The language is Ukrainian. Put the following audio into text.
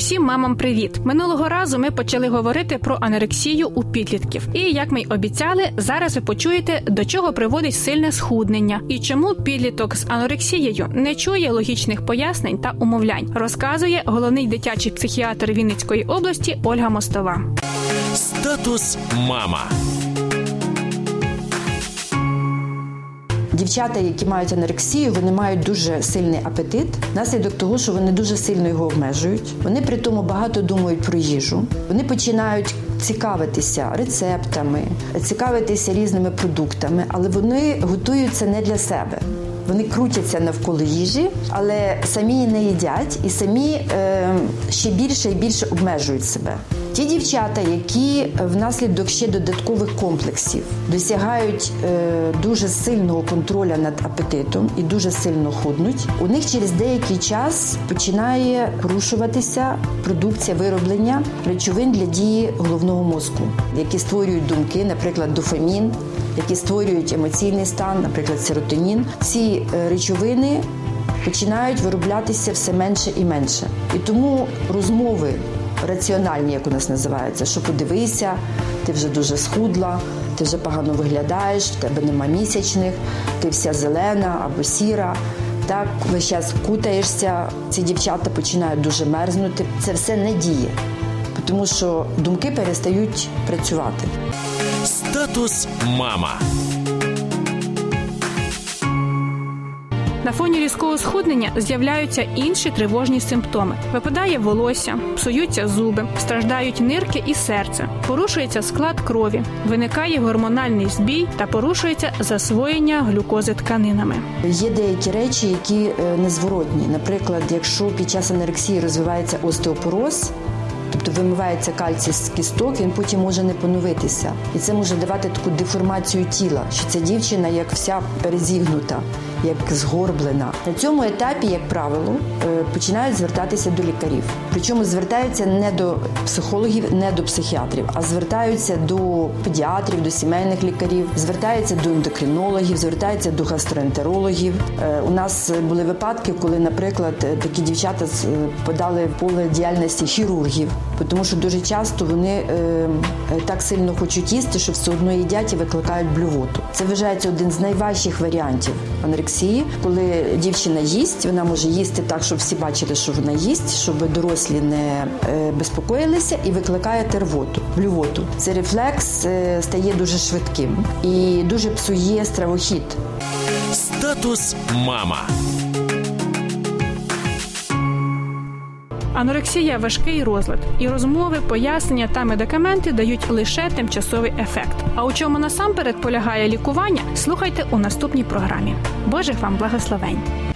Усім мамам привіт! Минулого разу ми почали говорити про анорексію у підлітків. І як ми й обіцяли, зараз ви почуєте, до чого приводить сильне схуднення і чому підліток з анорексією не чує логічних пояснень та умовлянь. Розказує головний дитячий психіатр Вінницької області Ольга Мостова. Статус мама. Дівчата, які мають анорексію, вони мають дуже сильний апетит, наслідок того, що вони дуже сильно його обмежують. Вони при тому багато думають про їжу. Вони починають цікавитися рецептами, цікавитися різними продуктами, але вони готуються не для себе. Вони крутяться навколо їжі, але самі не їдять і самі е, ще більше і більше обмежують себе. Ті дівчата, які внаслідок ще додаткових комплексів досягають е, дуже сильного контроля над апетитом і дуже сильно худнуть, у них через деякий час починає порушуватися продукція вироблення речовин для дії головного мозку, які створюють думки, наприклад, дофамін, які створюють емоційний стан, наприклад, серотонін. Ці е, речовини починають вироблятися все менше і менше. І тому розмови раціональні, як у нас називається, що подивися, ти вже дуже схудла, ти вже погано виглядаєш, в тебе нема місячних, ти вся зелена або сіра. Так, весь час кутаєшся, ці дівчата починають дуже мерзнути. Це все не діє, тому що думки перестають працювати. Статус мама. На фоні різкого схуднення з'являються інші тривожні симптоми: випадає волосся, псуються зуби, страждають нирки і серце, порушується склад крові, виникає гормональний збій та порушується засвоєння глюкози тканинами. Є деякі речі, які е, незворотні. Наприклад, якщо під час анорексії розвивається остеопороз. Тобто вимивається кальцій з кісток, він потім може не поновитися, і це може давати таку деформацію тіла, що ця дівчина як вся перезігнута, як згорблена. На цьому етапі, як правило, е, починають звертатися до лікарів. Причому звертаються не до психологів, не до психіатрів, а звертаються до педіатрів, до сімейних лікарів, звертаються до ендокринологів, звертаються до гастроентерологів. Е, У нас були випадки, коли, наприклад, е, такі дівчата подали поле діяльності хірургів, тому що дуже часто вони так сильно хочуть їсти, що все одно їдять і викликають блювоту. Це вважається один з найважчих варіантів анорексії, коли дівчина їсть, вона може їсти так, щоб всі бачили, що вона їсть, щоб дорослі не е, безпокоїлися, і викликає тервоту, блювоту. Цей рефлекс е, стає дуже швидким і дуже псує стравохід. Статус мама. Анорексія важкий розлад, і розмови, пояснення та медикаменти дають лише тимчасовий ефект. А у чому насамперед полягає лікування, слухайте у наступній програмі. Божих вам благословень!